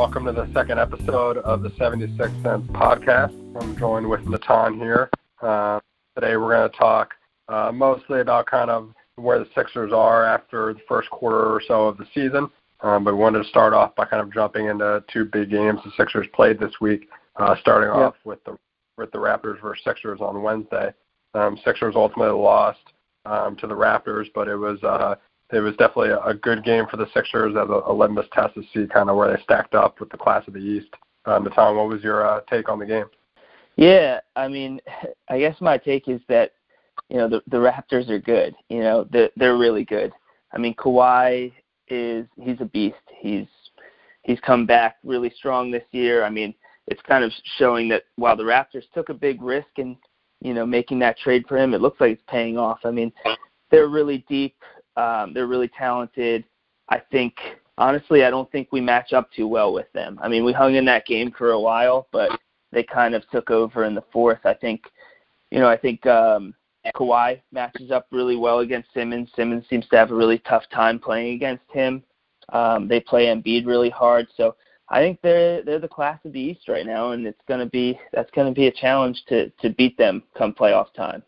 welcome to the second episode of the 76th Sense podcast. I'm joined with Natan here. Uh, today we're going to talk uh, mostly about kind of where the Sixers are after the first quarter or so of the season. Um, but we wanted to start off by kind of jumping into two big games the Sixers played this week, uh, starting yeah. off with the with the Raptors versus Sixers on Wednesday. Um, Sixers ultimately lost um, to the Raptors, but it was uh, it was definitely a, good game for the Sixers as a, a litmus test to see kind of where they stacked up with the class of the East. Um, Natan, what was your uh, take on the game? Yeah, I mean, I guess my take is that you know the the Raptors are good. You know, they're they're really good. I mean, Kawhi is he's a beast. He's he's come back really strong this year. I mean, it's kind of showing that while the Raptors took a big risk in you know making that trade for him, it looks like it's paying off. I mean, they're really deep. Um, they're really talented. I think honestly, I don't think we match up too well with them. I mean, we hung in that game for a while, but they kind of took over in the fourth. I think, you know, I think um, Kawhi matches up really well against Simmons. Simmons seems to have a really tough time playing against him. Um, they play Embiid really hard, so I think they're they're the class of the East right now, and it's going to be that's going to be a challenge to to beat them come playoff time.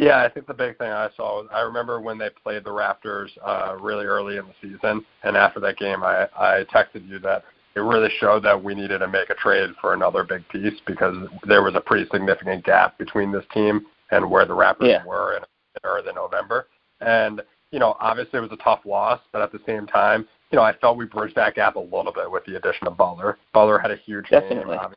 Yeah, I think the big thing I saw was I remember when they played the Raptors uh, really early in the season, and after that game, I I texted you that it really showed that we needed to make a trade for another big piece because there was a pretty significant gap between this team and where the Raptors yeah. were in, early November. And you know, obviously it was a tough loss, but at the same time, you know, I felt we bridged that gap a little bit with the addition of Butler. Butler had a huge Definitely. game.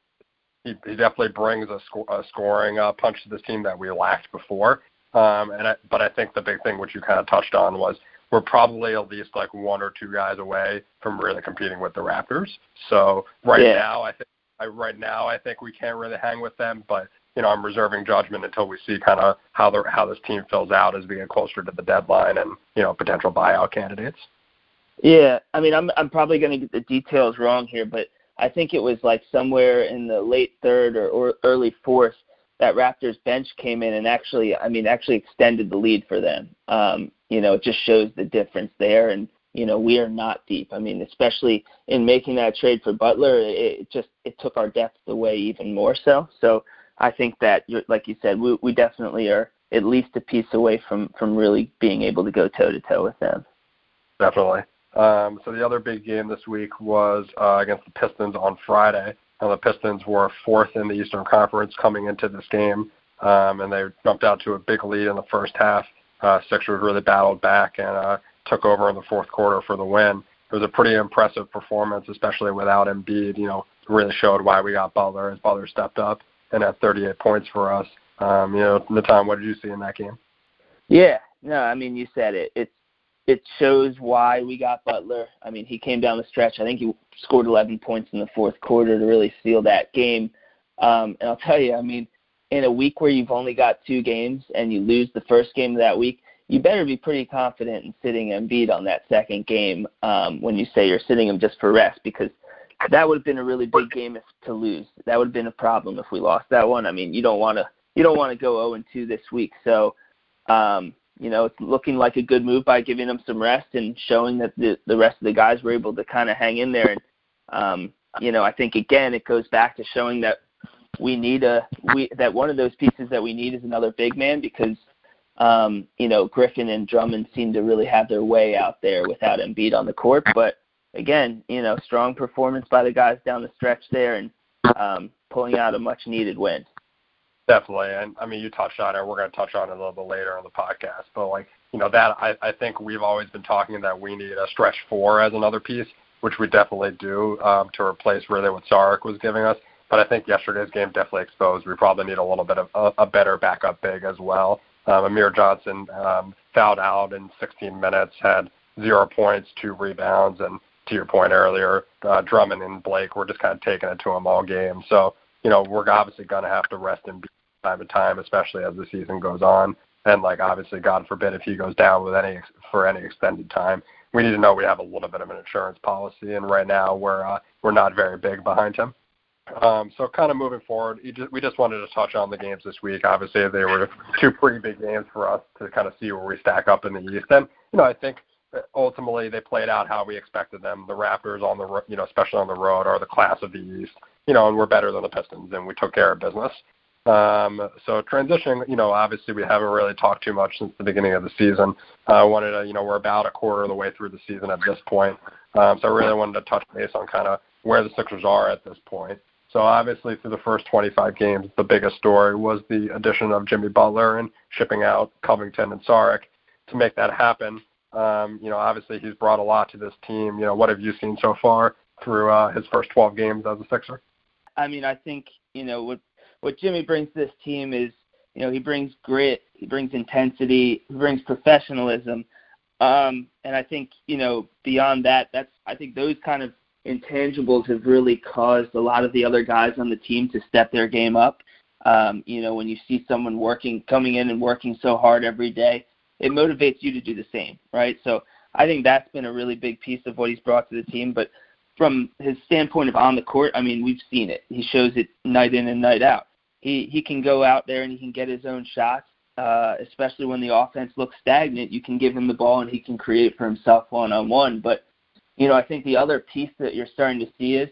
He, he definitely brings a, sco- a scoring uh, punch to this team that we lacked before. Um, and I, but I think the big thing which you kind of touched on was we're probably at least like one or two guys away from really competing with the Raptors. So right Yeah. now, I think I, right now I think we can't really hang with them. But you know, I'm reserving judgment until we see kind of how the how this team fills out as we get closer to the deadline and you know potential buyout candidates. Yeah, I mean, I'm I'm probably going to get the details wrong here, but I think it was like somewhere in the late third or, or early fourth that Raptors bench came in and actually, I mean, actually extended the lead for them. Um, you know, it just shows the difference there, and you know, we are not deep. I mean, especially in making that trade for Butler, it, just it took our depth away even more so. So I think that, you're, like you said, we we definitely are at least a piece away from from really being able to go toe to toe with them. Definitely. Um, so the other big game this week was uh, against the Pistons on Friday. And the Pistons were fourth in the Eastern Conference coming into this game, um, and they jumped out to a big lead in the first half. Uh, Sixers really battled back and uh, took over in the fourth quarter for the win. It was a pretty impressive performance, especially without Embiid. You know, really showed why we got Butler as Butler stepped up and had 38 points for us. Um, you know, Natan, what did you see in that game? Yeah, no, I mean you said it. It's it shows why we got Butler. I mean, he came down the stretch. I think he scored 11 points in the fourth quarter to really seal that game. Um, and I'll tell you, I mean, in a week where you've only got two games and you lose the first game of that week, you better be pretty confident in sitting Embiid on that second game um, when you say you're sitting him just for rest because that would have been a really big game if, to lose. That would have been a problem if we lost that one. I mean, you don't want to you don't want to go 0 and 2 this week. So, um, you know, it's looking like a good move by giving them some rest and showing that the the rest of the guys were able to kind of hang in there. And um, you know, I think again it goes back to showing that we need a we that one of those pieces that we need is another big man because um, you know Griffin and Drummond seem to really have their way out there without Embiid on the court. But again, you know, strong performance by the guys down the stretch there and um, pulling out a much needed win. Definitely, and I mean, you touched on it. We're going to touch on it a little bit later on the podcast, but like you know, that I, I think we've always been talking that we need a stretch four as another piece, which we definitely do um, to replace really what Saric was giving us. But I think yesterday's game definitely exposed we probably need a little bit of a, a better backup big as well. Um, Amir Johnson um, fouled out in 16 minutes, had zero points, two rebounds, and to your point earlier, uh, Drummond and Blake were just kind of taking it to him all game. So you know, we're obviously going to have to rest him time to time, especially as the season goes on. And like obviously, God forbid if he goes down with any for any extended time, we need to know we have a little bit of an insurance policy. And right now, we're uh, we're not very big behind him. Um, so kind of moving forward, just, we just wanted to touch on the games this week. Obviously, they were two pretty big games for us to kind of see where we stack up in the East. And you know, I think ultimately they played out how we expected them. The Raptors on the you know especially on the road are the class of the East, you know, and we're better than the Pistons, and we took care of business. Um, so transitioning, you know, obviously we haven't really talked too much since the beginning of the season. I uh, wanted to, you know, we're about a quarter of the way through the season at this point. Um, so I really wanted to touch base on kind of where the Sixers are at this point. So obviously through the first 25 games, the biggest story was the addition of Jimmy Butler and shipping out Covington and Saric to make that happen. Um, you know, obviously he's brought a lot to this team. You know, what have you seen so far through uh, his first 12 games as a Sixer? I mean, I think you know what what Jimmy brings to this team is you know he brings grit, he brings intensity, he brings professionalism, um, and I think you know beyond that, that's I think those kind of intangibles have really caused a lot of the other guys on the team to step their game up. Um, you know, when you see someone working, coming in and working so hard every day, it motivates you to do the same, right? So I think that's been a really big piece of what he's brought to the team. But from his standpoint of on the court, I mean, we've seen it. He shows it night in and night out. He he can go out there and he can get his own shots, uh, especially when the offense looks stagnant. You can give him the ball and he can create for himself one on one. But you know, I think the other piece that you're starting to see is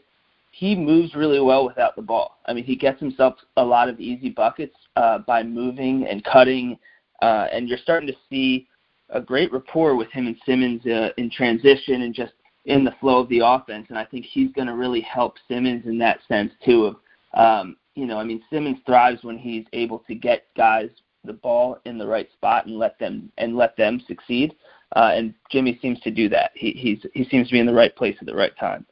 he moves really well without the ball. I mean, he gets himself a lot of easy buckets uh, by moving and cutting, uh, and you're starting to see a great rapport with him and Simmons uh, in transition and just in the flow of the offense. And I think he's going to really help Simmons in that sense too. Of um, you know, I mean, Simmons thrives when he's able to get guys the ball in the right spot and let them and let them succeed. Uh, and Jimmy seems to do that. He he's he seems to be in the right place at the right time.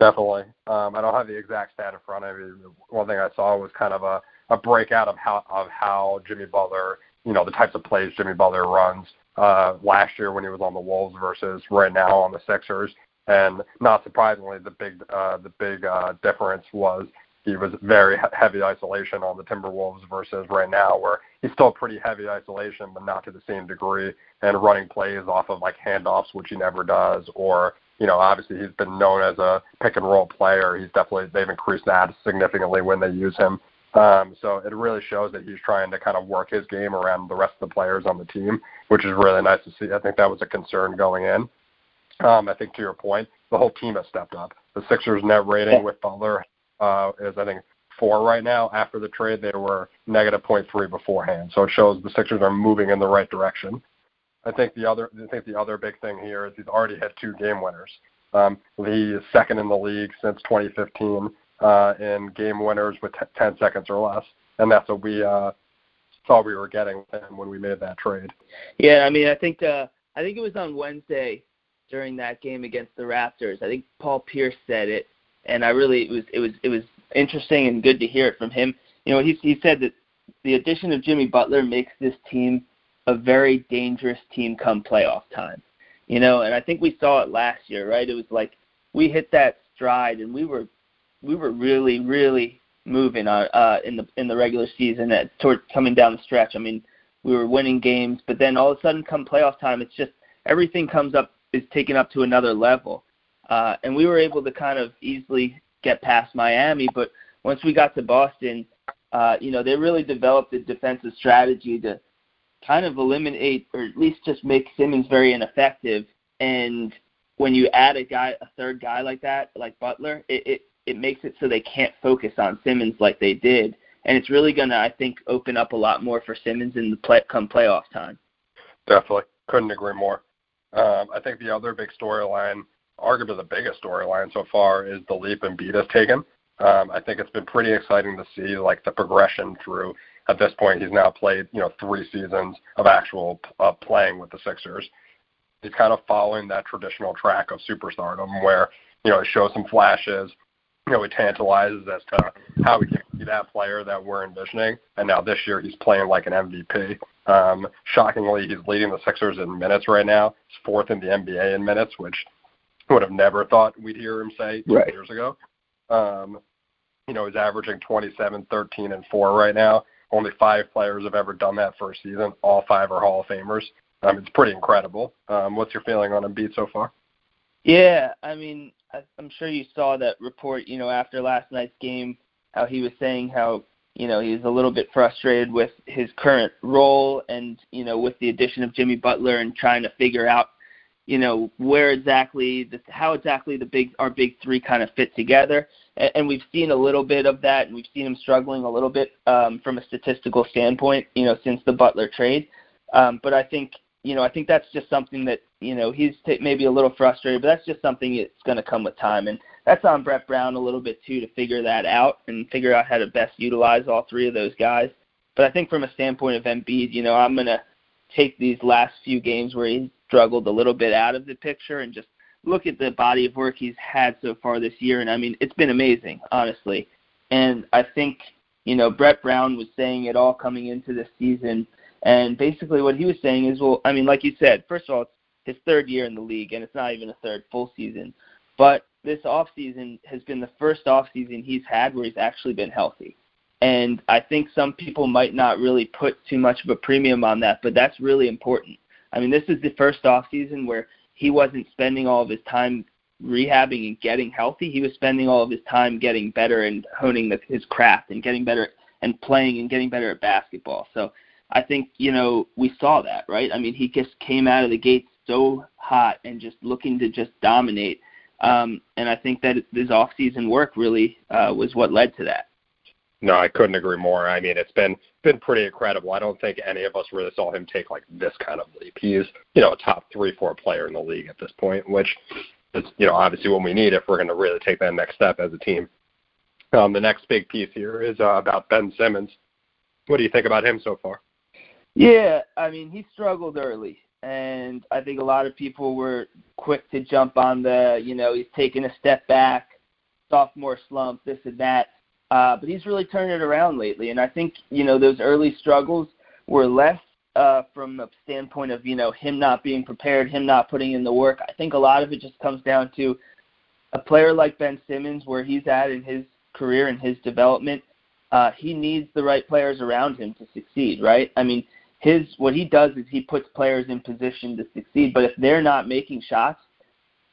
Definitely. Um, I don't have the exact stat in front of me. One thing I saw was kind of a, a breakout of how of how Jimmy Butler, you know, the types of plays Jimmy Butler runs uh, last year when he was on the Wolves versus right now on the Sixers. And not surprisingly, the big uh, the big uh, difference was he was very heavy isolation on the Timberwolves versus right now, where he's still pretty heavy isolation, but not to the same degree, and running plays off of like handoffs, which he never does, or you know, obviously he's been known as a pick and roll player. He's definitely they've increased that significantly when they use him. Um, so it really shows that he's trying to kind of work his game around the rest of the players on the team, which is really nice to see. I think that was a concern going in. Um, I think to your point, the whole team has stepped up. The Sixers net rating with Butler uh, is I think four right now. After the trade, they were negative point 0.3 beforehand. So it shows the Sixers are moving in the right direction. I think the other I think the other big thing here is he's already had two game winners. Um, he is second in the league since 2015 uh, in game winners with t- 10 seconds or less, and that's what we uh, thought we were getting when we made that trade. Yeah, I mean, I think uh, I think it was on Wednesday during that game against the Raptors. I think Paul Pierce said it and I really it was it was it was interesting and good to hear it from him. You know, he he said that the addition of Jimmy Butler makes this team a very dangerous team come playoff time. You know, and I think we saw it last year, right? It was like we hit that stride and we were we were really really moving on uh in the in the regular season at toward coming down the stretch. I mean, we were winning games, but then all of a sudden come playoff time, it's just everything comes up is taken up to another level. Uh, and we were able to kind of easily get past Miami, but once we got to Boston, uh, you know, they really developed a defensive strategy to kind of eliminate or at least just make Simmons very ineffective. And when you add a guy, a third guy like that, like Butler, it, it, it makes it so they can't focus on Simmons like they did. And it's really going to, I think, open up a lot more for Simmons in the play, come playoff time. Definitely. Couldn't agree more. Um, I think the other big storyline arguably the biggest storyline so far is the leap Embiid has taken. Um, I think it's been pretty exciting to see like the progression through. At this point, he's now played you know three seasons of actual uh, playing with the Sixers. He's kind of following that traditional track of superstardom, where you know it shows some flashes. You know, it tantalizes as to how he can be that player that we're envisioning. And now this year, he's playing like an MVP. Um, shockingly, he's leading the Sixers in minutes right now. He's fourth in the NBA in minutes, which would have never thought we'd hear him say two right. years ago. Um, you know, he's averaging 27, 13, and 4 right now. Only five players have ever done that for a season. All five are Hall of Famers. Um, it's pretty incredible. Um, what's your feeling on Embiid so far? Yeah, I mean, I, I'm sure you saw that report, you know, after last night's game, how he was saying how, you know, he's a little bit frustrated with his current role and, you know, with the addition of Jimmy Butler and trying to figure out you know where exactly the, how exactly the big our big three kind of fit together. And, and we've seen a little bit of that and we've seen him struggling a little bit um, from a statistical standpoint you know since the Butler trade. Um, but I think you know I think that's just something that you know he's t- maybe a little frustrated but that's just something that's going to come with time. And that's on Brett Brown a little bit too to figure that out and figure out how to best utilize all three of those guys. But I think from a standpoint of Embiid you know I'm going to take these last few games where he's struggled a little bit out of the picture and just look at the body of work he's had so far this year. And I mean, it's been amazing, honestly. And I think, you know, Brett Brown was saying it all coming into this season. And basically what he was saying is, well, I mean, like you said, first of all, it's his third year in the league, and it's not even a third full season. But this off season has been the first off season he's had where he's actually been healthy. And I think some people might not really put too much of a premium on that, but that's really important. I mean, this is the first off season where he wasn't spending all of his time rehabbing and getting healthy. He was spending all of his time getting better and honing the, his craft and getting better and playing and getting better at basketball. So I think you know we saw that, right? I mean, he just came out of the gate so hot and just looking to just dominate. Um, and I think that his off-season work really uh, was what led to that. No, I couldn't agree more. I mean, it's been been pretty incredible. I don't think any of us really saw him take like this kind of leap. He's, you know, a top three, four player in the league at this point, which is, you know, obviously what we need if we're going to really take that next step as a team. Um, the next big piece here is uh, about Ben Simmons. What do you think about him so far? Yeah, I mean, he struggled early, and I think a lot of people were quick to jump on the, you know, he's taking a step back, sophomore slump, this and that uh, but he's really turned it around lately, and I think you know those early struggles were less uh, from a standpoint of you know him not being prepared, him not putting in the work. I think a lot of it just comes down to a player like Ben Simmons, where he's at in his career and his development. Uh, he needs the right players around him to succeed, right? I mean, his what he does is he puts players in position to succeed. But if they're not making shots,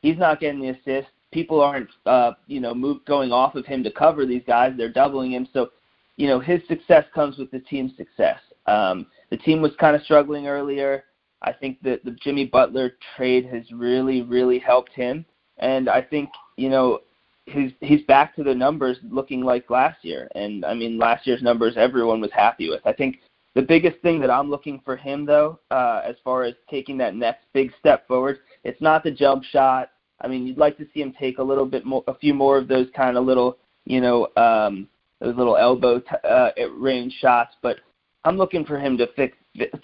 he's not getting the assist people aren't uh, you know move, going off of him to cover these guys. They're doubling him. So, you know, his success comes with the team's success. Um, the team was kind of struggling earlier. I think that the Jimmy Butler trade has really, really helped him. And I think, you know, he's he's back to the numbers looking like last year. And I mean last year's numbers everyone was happy with. I think the biggest thing that I'm looking for him though, uh, as far as taking that next big step forward, it's not the jump shot. I mean, you'd like to see him take a little bit more, a few more of those kind of little, you know, um, those little elbow t- uh, range shots. But I'm looking for him to fix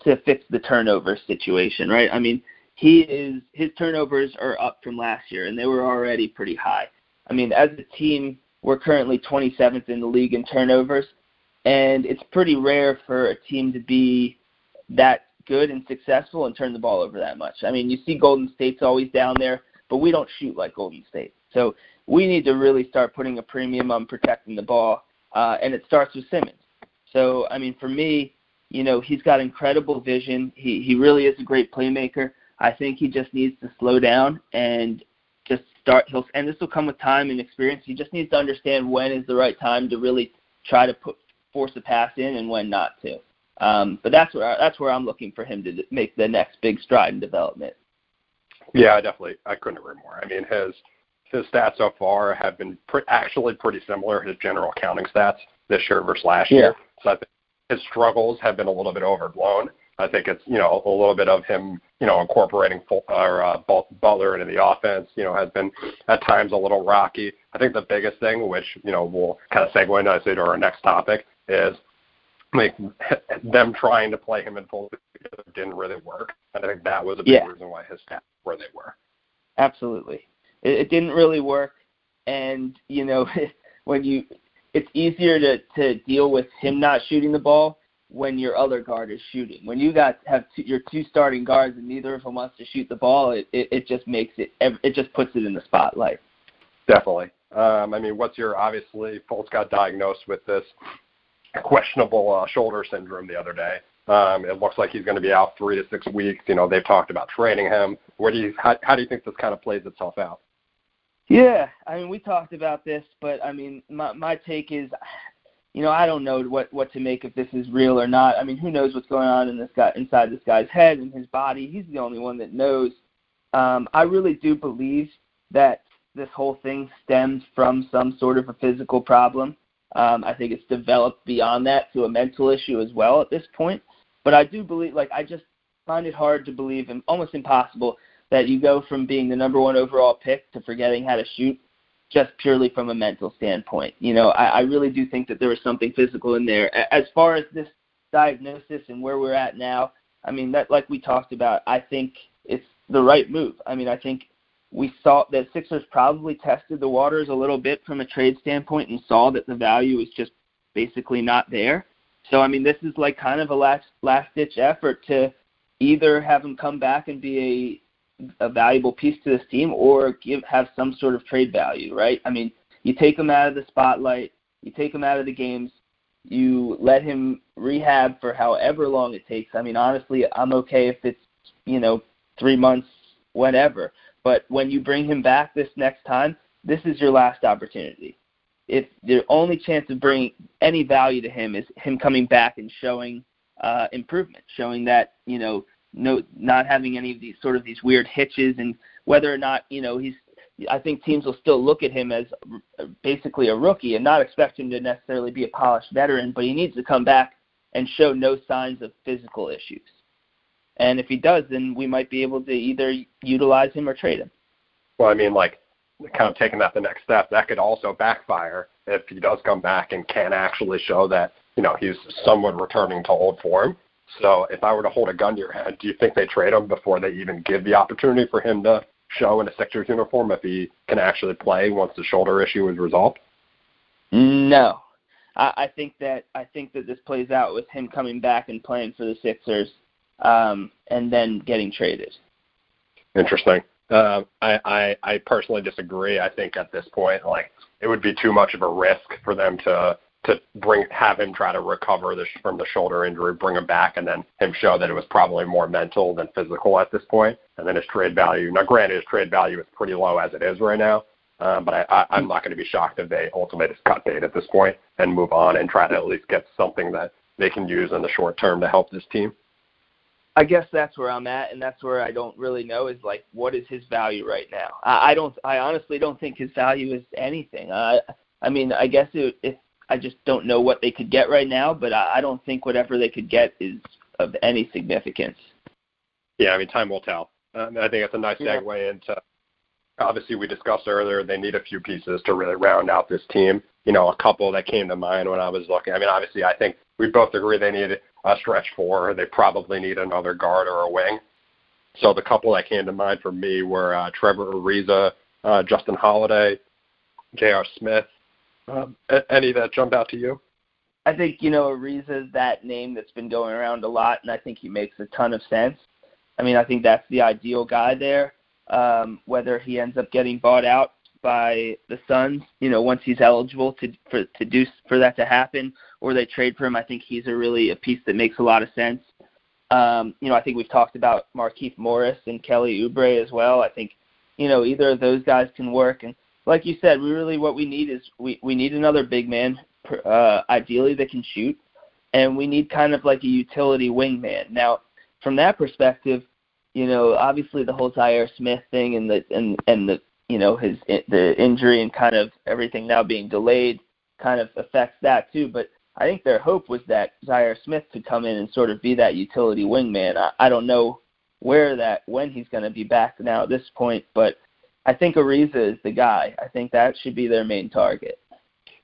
to fix the turnover situation, right? I mean, he is his turnovers are up from last year, and they were already pretty high. I mean, as a team, we're currently 27th in the league in turnovers, and it's pretty rare for a team to be that good and successful and turn the ball over that much. I mean, you see Golden State's always down there but we don't shoot like Golden State. So we need to really start putting a premium on protecting the ball, uh, and it starts with Simmons. So I mean, for me, you know, he's got incredible vision. He he really is a great playmaker. I think he just needs to slow down and just start. He'll and this will come with time and experience. He just needs to understand when is the right time to really try to put force a pass in and when not to. Um, but that's where that's where I'm looking for him to make the next big stride in development. Yeah, I definitely. I couldn't agree more. I mean, his his stats so far have been pre- actually pretty similar. His general counting stats this year versus last yeah. year. So I think his struggles have been a little bit overblown. I think it's you know a little bit of him you know incorporating Fultz, or uh, Butler into the offense. You know has been at times a little rocky. I think the biggest thing, which you know will kind of segue nicely to our next topic, is like them trying to play him in full didn't really work. And I think that was a big yeah. reason why his stats where they were. Absolutely, it, it didn't really work, and you know when you, it's easier to to deal with him not shooting the ball when your other guard is shooting. When you got have two, your two starting guards and neither of them wants to shoot the ball, it it, it just makes it it just puts it in the spotlight. Definitely. Um, I mean, what's your obviously Fultz got diagnosed with this questionable uh, shoulder syndrome the other day. Um, it looks like he's going to be out three to six weeks. You know, they've talked about training him. Where do you how, how do you think this kind of plays itself out? Yeah, I mean, we talked about this, but I mean, my my take is, you know, I don't know what what to make if this is real or not. I mean, who knows what's going on in this guy inside this guy's head and his body? He's the only one that knows. Um, I really do believe that this whole thing stems from some sort of a physical problem. Um, I think it's developed beyond that to a mental issue as well at this point. But I do believe, like, I just find it hard to believe and almost impossible that you go from being the number one overall pick to forgetting how to shoot just purely from a mental standpoint. You know, I, I really do think that there was something physical in there. As far as this diagnosis and where we're at now, I mean, that like we talked about, I think it's the right move. I mean, I think we saw that Sixers probably tested the waters a little bit from a trade standpoint and saw that the value was just basically not there. So I mean, this is like kind of a last last ditch effort to either have him come back and be a a valuable piece to this team or give have some sort of trade value, right? I mean, you take him out of the spotlight, you take him out of the games, you let him rehab for however long it takes. I mean, honestly, I'm okay if it's, you know, 3 months, whatever. But when you bring him back this next time, this is your last opportunity. If the only chance of bringing any value to him is him coming back and showing uh, improvement, showing that you know no not having any of these sort of these weird hitches and whether or not you know he's I think teams will still look at him as basically a rookie and not expect him to necessarily be a polished veteran, but he needs to come back and show no signs of physical issues. And if he does, then we might be able to either utilize him or trade him. Well, I mean, like, kind of taking that the next step, that could also backfire if he does come back and can actually show that, you know, he's somewhat returning to old form. So if I were to hold a gun to your head, do you think they trade him before they even give the opportunity for him to show in a Sixers uniform if he can actually play once the shoulder issue is resolved? No. I, I think that I think that this plays out with him coming back and playing for the Sixers um, and then getting traded. Interesting. Uh, I, I I personally disagree. I think at this point, like it would be too much of a risk for them to to bring have him try to recover this from the shoulder injury, bring him back, and then him show that it was probably more mental than physical at this point. And then his trade value. Now, granted, his trade value is pretty low as it is right now. Um, but I, I, I'm not going to be shocked if they ultimate his cut date at this point and move on and try to at least get something that they can use in the short term to help this team. I guess that's where I'm at, and that's where I don't really know is like what is his value right now. I, I don't, I honestly don't think his value is anything. I, I mean, I guess it, if I just don't know what they could get right now, but I, I don't think whatever they could get is of any significance. Yeah, I mean, time will tell. Um, I think it's a nice segue into. Obviously, we discussed earlier they need a few pieces to really round out this team. You know, a couple that came to mind when I was looking. I mean, obviously, I think we both agree they need a stretch four. They probably need another guard or a wing. So the couple that came to mind for me were uh, Trevor Ariza, uh, Justin Holiday, J.R. Smith. Um, any that jumped out to you? I think you know Ariza is that name that's been going around a lot, and I think he makes a ton of sense. I mean, I think that's the ideal guy there. Um, whether he ends up getting bought out by the Suns, you know, once he's eligible to for to do for that to happen, or they trade for him, I think he's a really a piece that makes a lot of sense. Um, you know, I think we've talked about Markieff Morris and Kelly Oubre as well. I think, you know, either of those guys can work. And like you said, we really what we need is we we need another big man, uh, ideally that can shoot, and we need kind of like a utility wingman. Now, from that perspective, you know, obviously the whole Zhaire Smith thing and the and and the you know his the injury and kind of everything now being delayed kind of affects that too. But I think their hope was that Zhaire Smith could come in and sort of be that utility wingman. I, I don't know where that when he's going to be back now at this point, but I think Ariza is the guy. I think that should be their main target.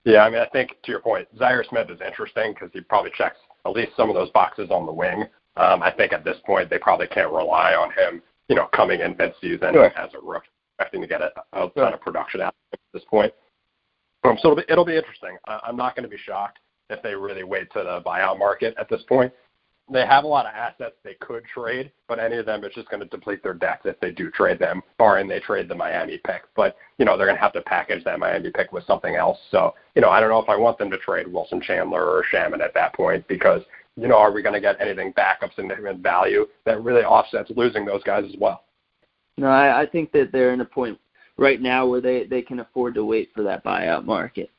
Yeah, I mean, I think to your point, Zhaire Smith is interesting because he probably checks at least some of those boxes on the wing. Um, I think at this point they probably can't rely on him, you know, coming in mid-season sure. as a rookie, expecting to get a, a sure. of production at this point. Um, so it'll be, it'll be interesting. I, I'm not going to be shocked if they really wait to the buyout market at this point. They have a lot of assets they could trade, but any of them is just going to deplete their depth if they do trade them, barring they trade the Miami pick. But, you know, they're going to have to package that Miami pick with something else. So, you know, I don't know if I want them to trade Wilson Chandler or Shamet at that point because, you know, are we going to get anything back of significant value that really offsets losing those guys as well? No, I, I think that they're in a point right now where they, they can afford to wait for that buyout market.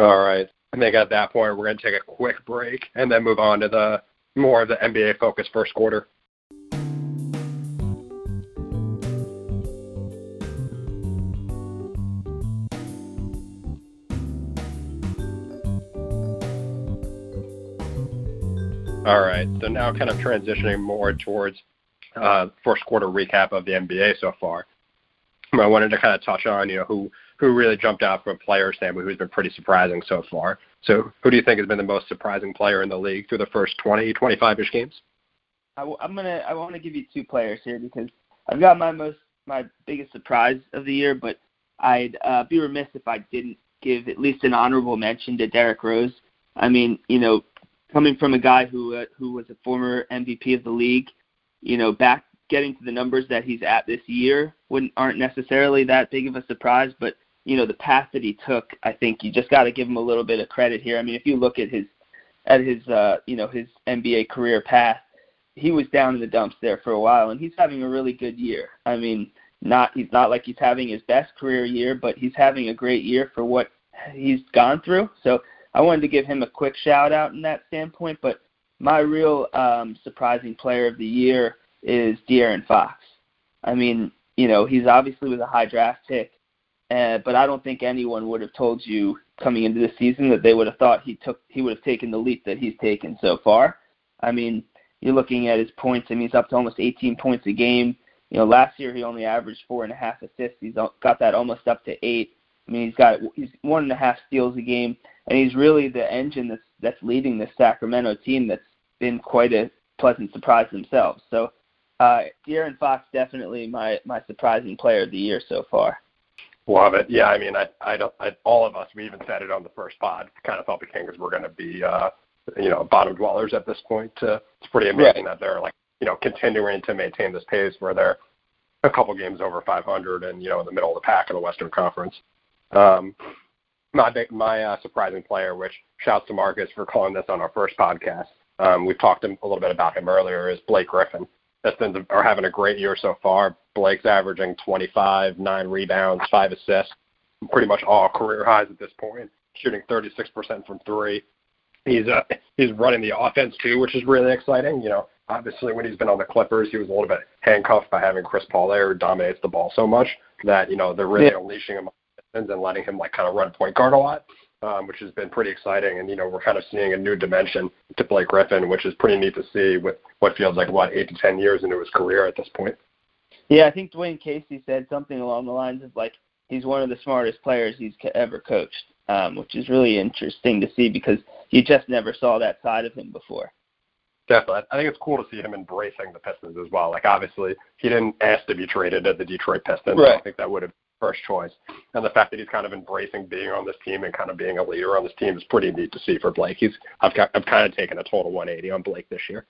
All right. I think at that point, we're going to take a quick break and then move on to the more of the NBA focus first quarter. All right. So now kind of transitioning more towards uh, first quarter recap of the NBA so far. I wanted to kind of touch on, you know, who who really jumped out from a player standpoint, who's been pretty surprising so far. So, who do you think has been the most surprising player in the league through the first 20, 25-ish games? I, am gonna I want to give you two players here because I've got my most my biggest surprise of the year, but I'd uh, be remiss if I didn't give at least an honorable mention to Derrick Rose. I mean, you know, coming from a guy who uh, who was a former MVP of the league, you know, back getting to the numbers that he's at this year wouldn't aren't necessarily that big of a surprise, but you know, the path that he took, I think you just got to give him a little bit of credit here. I mean, if you look at his at his uh, you know, his NBA career path, he was down in the dumps there for a while and he's having a really good year. I mean, not he's not like he's having his best career year, but he's having a great year for what he's gone through. So I wanted to give him a quick shout out in that standpoint. But my real um, surprising player of the year is De'Aaron Fox. I mean, you know, he's obviously was a high draft pick, uh, but I don't think anyone would have told you coming into the season that they would have thought he took he would have taken the leap that he's taken so far. I mean, you're looking at his points. I mean, he's up to almost 18 points a game. You know, last year he only averaged four and a half assists. He's got that almost up to eight. I mean, he's got he's one and a half steals a game, and he's really the engine that's that's leading the Sacramento team. That's been quite a pleasant surprise themselves. So, uh, De'Aaron Fox definitely my my surprising player of the year so far. Love it. Yeah, I mean, I, I don't, I, all of us, we even said it on the first pod. Kind of thought the Kings were going to be, uh, you know, bottom dwellers at this point. Uh, it's pretty amazing right. that they're like you know, continuing to maintain this pace where they're a couple games over 500 and, you know, in the middle of the pack in the Western Conference. Um, my my uh, surprising player, which shouts to Marcus for calling this on our first podcast. Um, we've talked a little bit about him earlier. Is Blake Griffin? Pistons are having a great year so far. Blake's averaging 25, nine rebounds, five assists, pretty much all career highs at this point. Shooting 36% from three. He's uh, he's running the offense too, which is really exciting. You know, obviously when he's been on the Clippers, he was a little bit handcuffed by having Chris Paul there, who dominates the ball so much that you know they're really yeah. unleashing him and letting him like kind of run point guard a lot, um, which has been pretty exciting. And you know we're kind of seeing a new dimension to Blake Griffin, which is pretty neat to see with what feels like what eight to ten years into his career at this point. Yeah, I think Dwane Casey said something along the lines of like he's one of the smartest players he's ever coached, um, which is really interesting to see because you just never saw that side of him before. Definitely. I think it's cool to see him embracing the Pistons as well. Like obviously he didn't ask to be traded to the Detroit Pistons. Right. I think that would have first choice. And the fact that he's kind of embracing being on this team and kind of being a leader on this team is pretty neat to see for Blake. He's I've got I've kind of taken a total 180 on Blake this year.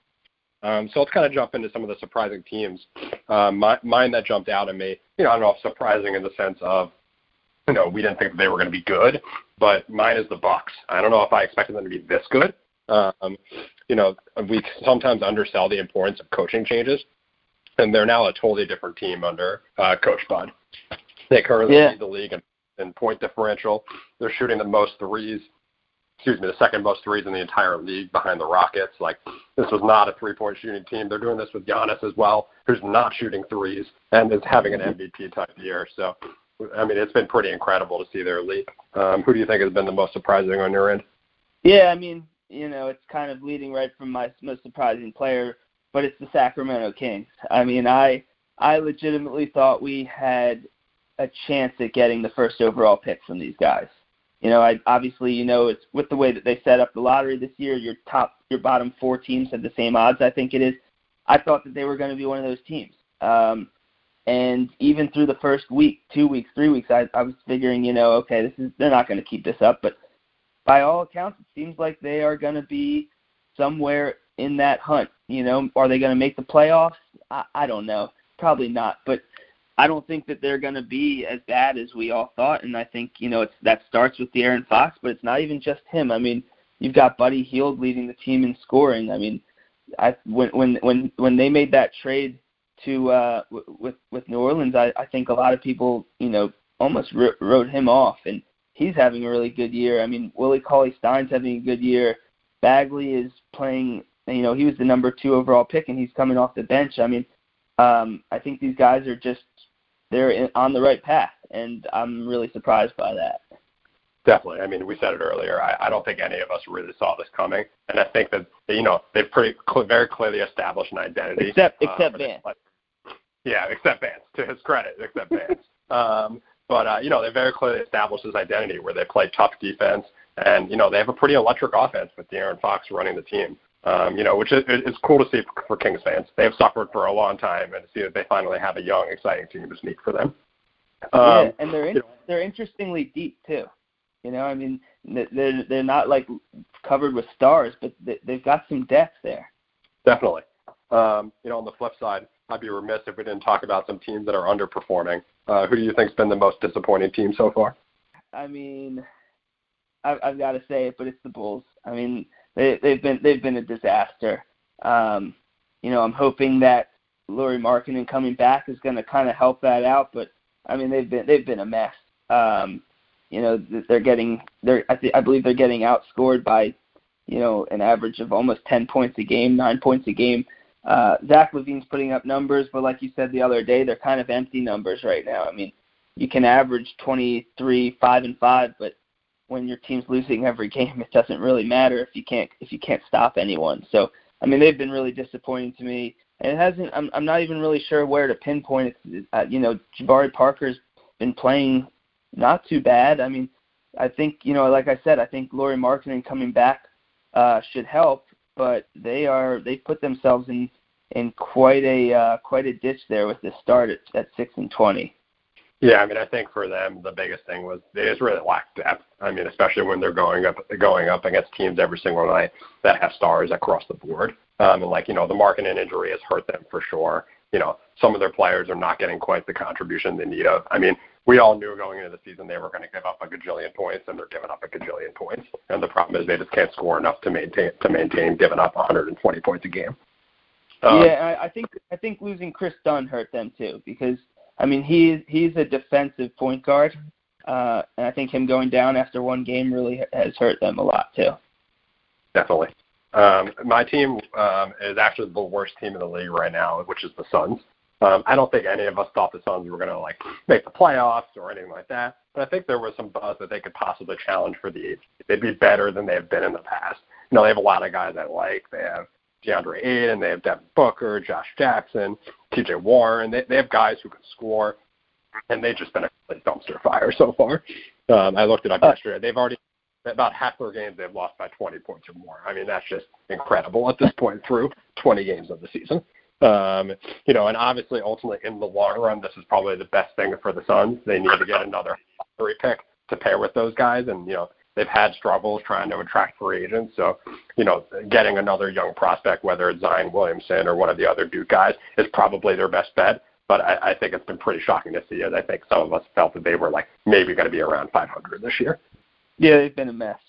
Um, so let's kind of jump into some of the surprising teams. Um, my, mine that jumped out at me, you know, I don't know if surprising in the sense of, you know, we didn't think they were going to be good, but mine is the Bucks. I don't know if I expected them to be this good. Um, you know, we sometimes undersell the importance of coaching changes, and they're now a totally different team under uh, Coach Bud. They currently yeah. lead the league in, in point differential. They're shooting the most threes. Excuse me, the second most threes in the entire league behind the Rockets. Like this was not a three-point shooting team. They're doing this with Giannis as well, who's not shooting threes and is having an MVP type year. So, I mean, it's been pretty incredible to see their leap. Um, who do you think has been the most surprising on your end? Yeah, I mean, you know, it's kind of leading right from my most surprising player, but it's the Sacramento Kings. I mean, I I legitimately thought we had a chance at getting the first overall pick from these guys. You know, I obviously you know it's with the way that they set up the lottery this year. Your top, your bottom four teams have the same odds. I think it is. I thought that they were going to be one of those teams. Um, and even through the first week, two weeks, three weeks, I, I was figuring, you know, okay, this is they're not going to keep this up. But by all accounts, it seems like they are going to be somewhere in that hunt. You know, are they going to make the playoffs? I, I don't know. Probably not. But I don't think that they're going to be as bad as we all thought. And I think you know it's that starts with De'Aaron Fox, but it's not even just him. I mean, you've got Buddy Hield leading the team in scoring. I mean, I when when when when they made that trade to uh with with New Orleans, I I think a lot of people you know almost r- wrote him off and he's having a really good year. I mean, Willie Cauley Stein's having a good year. Bagley is playing. You know, he was the number two overall pick, and he's coming off the bench. I mean, um, I think these guys are just they're in, on the right path, and I'm really surprised by that. Definitely. I mean, we said it earlier. I, I don't think any of us really saw this coming, and I think that you know they've pretty cl- very clearly established an identity. Except except uh, Vance. Yeah, except Vance. To his credit, except Vance. Um, but uh, you know, they very clearly established this identity where they play tough defense, and you know they have a pretty electric offense with De'Aaron Fox running the team. Um, you know, which is it's cool to see for Kings fans. They have suffered for a long time, and to see that they finally have a young, exciting team is neat for them. Um, yeah, and they're in, they're interestingly deep too. You know, I mean, they're they're not like covered with stars, but they've got some depth there. Definitely. Um, you know, on the flip side, I'd be remiss if we didn't talk about some teams that are underperforming. Uh, who do you think's been the most disappointing team so far? I mean, I've, I've got to say it, but it's the Bulls. I mean, they, they've been they've been a disaster. Um, you know, I'm hoping that Lauri Markkanen coming back is going to kind of help that out, but I mean, they've been they've been a mess. Um, you know, they're getting they're I, th- I believe they're getting outscored by you know an average of almost 10 points a game, nine points a game. Uh, Zach LaVine's putting up numbers, but like you said the other day, they're kind of empty numbers right now. I mean, you can average 23, five and five, but when your team's losing every game, it doesn't really matter if you can't if you can't stop anyone. So I mean, they've been really disappointing to me, and it hasn't. I'm I'm not even really sure where to pinpoint it. Uh, you know, Jabari Parker's been playing not too bad. I mean, I think you know, like I said, I think Lauri Markkanen coming back uh, should help, but they are they put themselves in in quite a uh, quite a ditch there with the start at, at six and twenty. Yeah, I mean, I think for them the biggest thing was they just really lack depth. I mean, especially when they're going up going up against teams every single night that have stars across the board. Um, and like you know, the Markkanen injury has hurt them for sure. You know, some of their players are not getting quite the contribution they need. Of. I mean, we all knew going into the season they were going to give up a gajillion points, and they're giving up a gajillion points. And the problem is they just can't score enough to maintain to maintain giving up 120 points a game. Um, yeah, I, I think I think losing Kris Dunn hurt them too because I mean, he's he's a defensive point guard, uh, and I think him going down after one game really has hurt them a lot too. Definitely. Um, my team um, is actually the worst team in the league right now, which is the Suns. Um, I don't think any of us thought the Suns were going to like make the playoffs or anything like that, but I think there was some buzz that they could possibly challenge for the. They'd be better than they've been in the past. You know, they have a lot of guys that like. They have DeAndre Ayton, they have Devin Booker, Josh Jackson, TJ Warren. They they have guys who can score, and they've just been a dumpster fire so far. Um, I looked it up uh, yesterday. They've already about half their games they've lost by 20 points or more. I mean that's just incredible at this point through 20 games of the season. Um, you know, and obviously, ultimately, in the long run, this is probably the best thing for the Suns. They need to get another lottery pick to pair with those guys, and you know, they've had struggles trying to attract free agents. So, you know, getting another young prospect, whether it's Zion Williamson or one of the other Duke guys, is probably their best bet. But I, I think it's been pretty shocking to see it. I think some of us felt that they were like maybe going to be around 500 this year. Yeah, they've been a mess.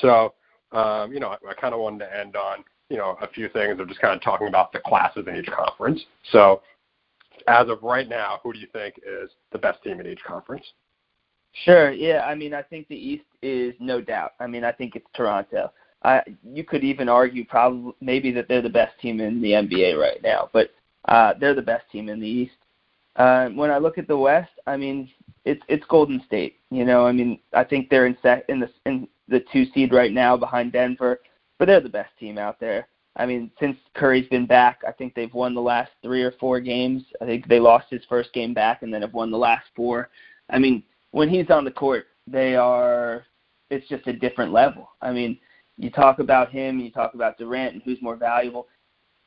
So, um, you know, I, I kind of wanted to end on, you know, a few things of just kind of talking about the classes in each conference. So, as of right now, who do you think is the best team in each conference? Sure. Yeah. I mean, I think the East is no doubt. I mean, I think it's Toronto. I you could even argue probably maybe that they're the best team in the NBA right now, but uh, they're the best team in the East. Uh, when I look at the West, I mean, it's it's Golden State. You know, I mean, I think they're in sec- in the in the two seed right now behind Denver, but they're the best team out there. I mean, since Curry's been back, I think they've won the last three or four games. I think they lost his first game back and then have won the last four. I mean, when he's on the court, they are it's just a different level. I mean, you talk about him, you talk about Durant and who's more valuable.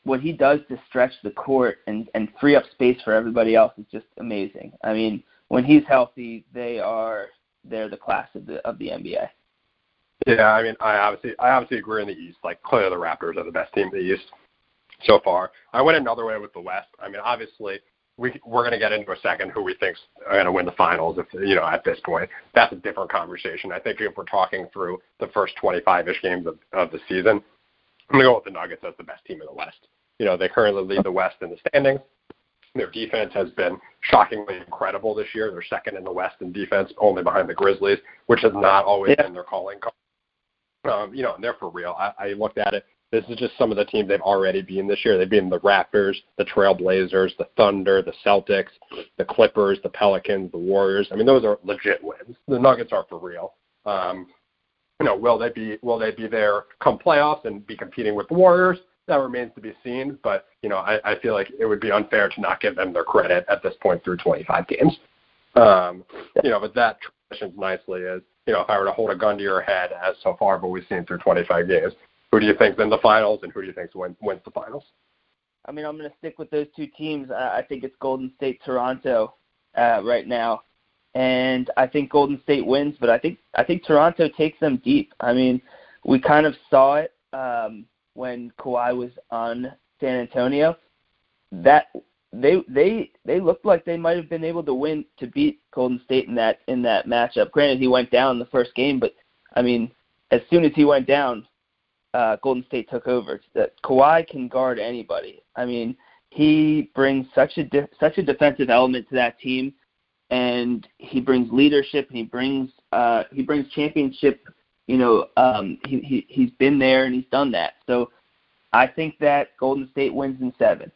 What he does to stretch the court and and free up space for everybody else is just amazing. I mean, when he's healthy, they are they're the class of the of the NBA. Yeah, I mean, I obviously I obviously agree in the East. Like clearly, the Raptors are the best team in the East so far. I went another way with the West. I mean, obviously we we're going to get into a second who we think's going to win the finals. If you know at this point, that's a different conversation. I think if we're talking through the first 25ish games of, of the season, I'm going to go with the Nuggets as the best team in the West. You know, they currently lead the West in the standings. Their defense has been shockingly incredible this year. They're second in the West in defense, only behind the Grizzlies, which has not always yeah. been their calling card. Um, you know, and they're for real. I, I looked at it this is just some of the teams they've already been this year. They've been the Raptors, the Trailblazers, the Thunder, the Celtics, the Clippers, the Pelicans, the Warriors. I mean, those are legit wins. The Nuggets are for real. Um, you know, will they be will they be there come playoffs and be competing with the Warriors? That remains to be seen. But you know, I, I feel like it would be unfair to not give them their credit at this point through 25 games. Um, you know, but that transitions nicely as you know, if I were to hold a gun to your head, as so far what we've seen through 25 games, who do you think's in the finals, and who do you think win, wins the finals? I mean, I'm going to stick with those two teams. I think it's Golden State, Toronto, uh, right now, and I think Golden State wins. But I think I think Toronto takes them deep. I mean, we kind of saw it um, when Kawhi was on San Antonio. That they they they looked like they might have been able to win to beat Golden State in that in that matchup. Granted, he went down in the first game, but I mean, as soon as he went down, uh, Golden State took over. That Kawhi can guard anybody. I mean, he brings such a de- such a defensive element to that team, and he brings leadership. And he brings uh, he brings championship. You know, um, he, he he's been there and he's done that. So, I think that Golden State wins in seven.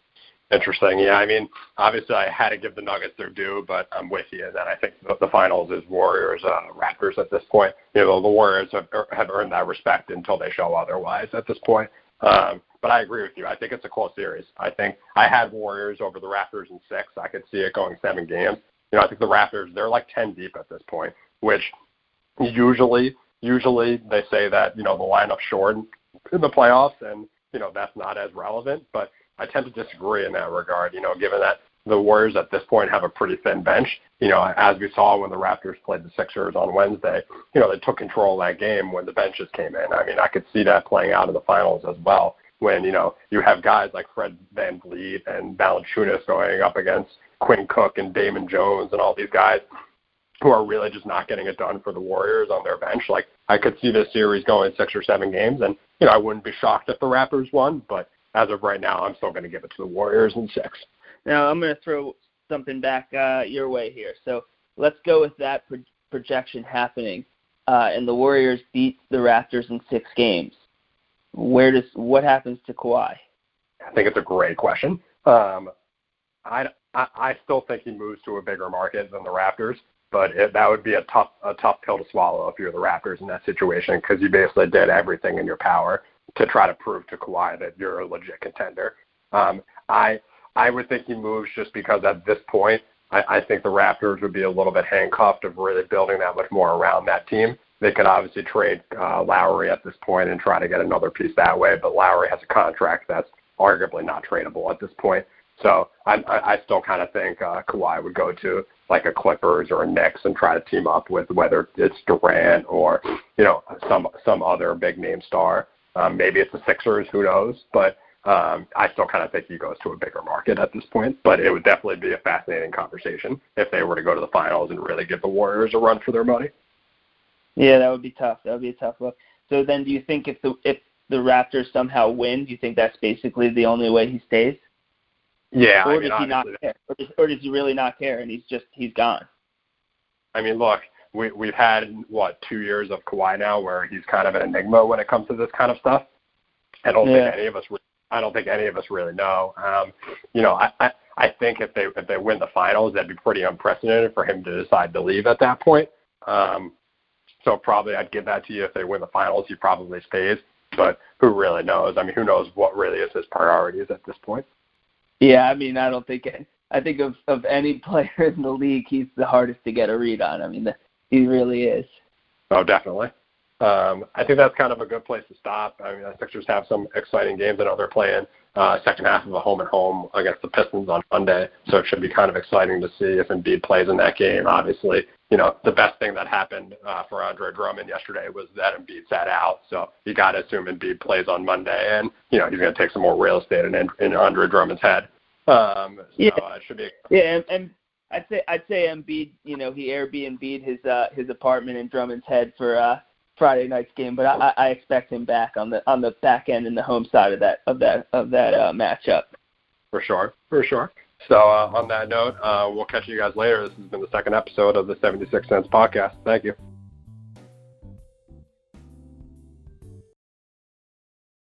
Interesting. Yeah, I mean, obviously I had to give the Nuggets their due, but I'm with you that I think the, finals is Warriors uh, Raptors at this point. You know, the Warriors have, have earned that respect until they show otherwise at this point. Um, but I agree with you. I think it's a close series. I think I had Warriors over the Raptors in six. I could see it going seven games. You know, I think the Raptors they're like ten deep at this point, which usually usually they say that you know the lineup's short in the playoffs, and you know that's not as relevant, but I tend to disagree in that regard. You know, given that the Warriors at this point have a pretty thin bench. You know, as we saw when the Raptors played the Sixers on Wednesday, you know, they took control of that game when the benches came in. I mean, I could see that playing out in the finals as well when, you know, you have guys like Fred VanVleet and Valanciunas going up against Quinn Cook and Damian Jones and all these guys who are really just not getting it done for the Warriors on their bench. Like I could see this series going six or seven games and, you know, I wouldn't be shocked if the Raptors won, but as of right now, I'm still going to give it to the Warriors in six. Now I'm going to throw something back uh, your way here. So let's go with that pro- projection happening, uh, and the Warriors beat the Raptors in six games. Where does what happens to Kawhi? I think it's a great question. Um, I, I I still think he moves to a bigger market than the Raptors, but it, that would be a tough a tough pill to swallow if you're the Raptors in that situation because you basically did everything in your power to try to prove to Kawhi that you're a legit contender. Um, I I would think he moves just because at this point, I, I think the Raptors would be a little bit handcuffed of really building that much more around that team. They could obviously trade uh, Lowry at this point and try to get another piece that way, but Lowry has a contract that's arguably not tradable at this point. So I, I, still kind of think uh, Kawhi would go to like a Clippers or a Knicks and try to team up with whether it's Durant or you know some some other big name star. Um, maybe it's the Sixers, who knows? But um, I still kind of think he goes to a bigger market at this point, but it would definitely be a fascinating conversation if they were to go to the finals and really give the Warriors a run for their money. Yeah, that would be tough. That would be a tough look. So then, do you think if the if the Raptors somehow win, do you think that's basically the only way he stays? Yeah, or I mean, does he not care? Or does, or does he really not care and he's just he's gone? I mean, look, we we've had what two years of Kawhi now, where he's kind of an enigma when it comes to this kind of stuff. I don't yeah. think any of us I don't think any of us really know. Um, you know, I, I I think if they if they win the finals, that'd be pretty unprecedented for him to decide to leave at that point. Um, so probably I'd give that to you if they win the finals, he probably stays. But who really knows? I mean, who knows what really is his priorities at this point? Yeah, I mean, I don't think I think of of any player in the league, he's the hardest to get a read on. I mean, the, he really is. Oh, definitely um, I think that's kind of a good place to stop. I mean, the Sixers have some exciting games. I know they're playing uh, second half of a home and home against the Pistons on Monday, so it should be kind of exciting to see if Embiid plays in that game. Obviously, you know, the best thing that happened uh, for Andre Drummond yesterday was that Embiid sat out, so you got to assume Embiid plays on Monday, and you know he's going to take some more real estate in, in Andre Drummond's head. Um, so yeah, uh, it should be. Yeah, and, and I'd say I'd say Embiid, you know, he Airbnb'd his uh, his apartment in Drummond's head for uh, Friday night's game, but I, I expect him back on the on the back end and the home side of that of that of that uh, matchup. For sure, for sure. So uh, on that note, uh, we'll catch you guys later. This has been the second episode of the 76th Sense podcast. Thank you.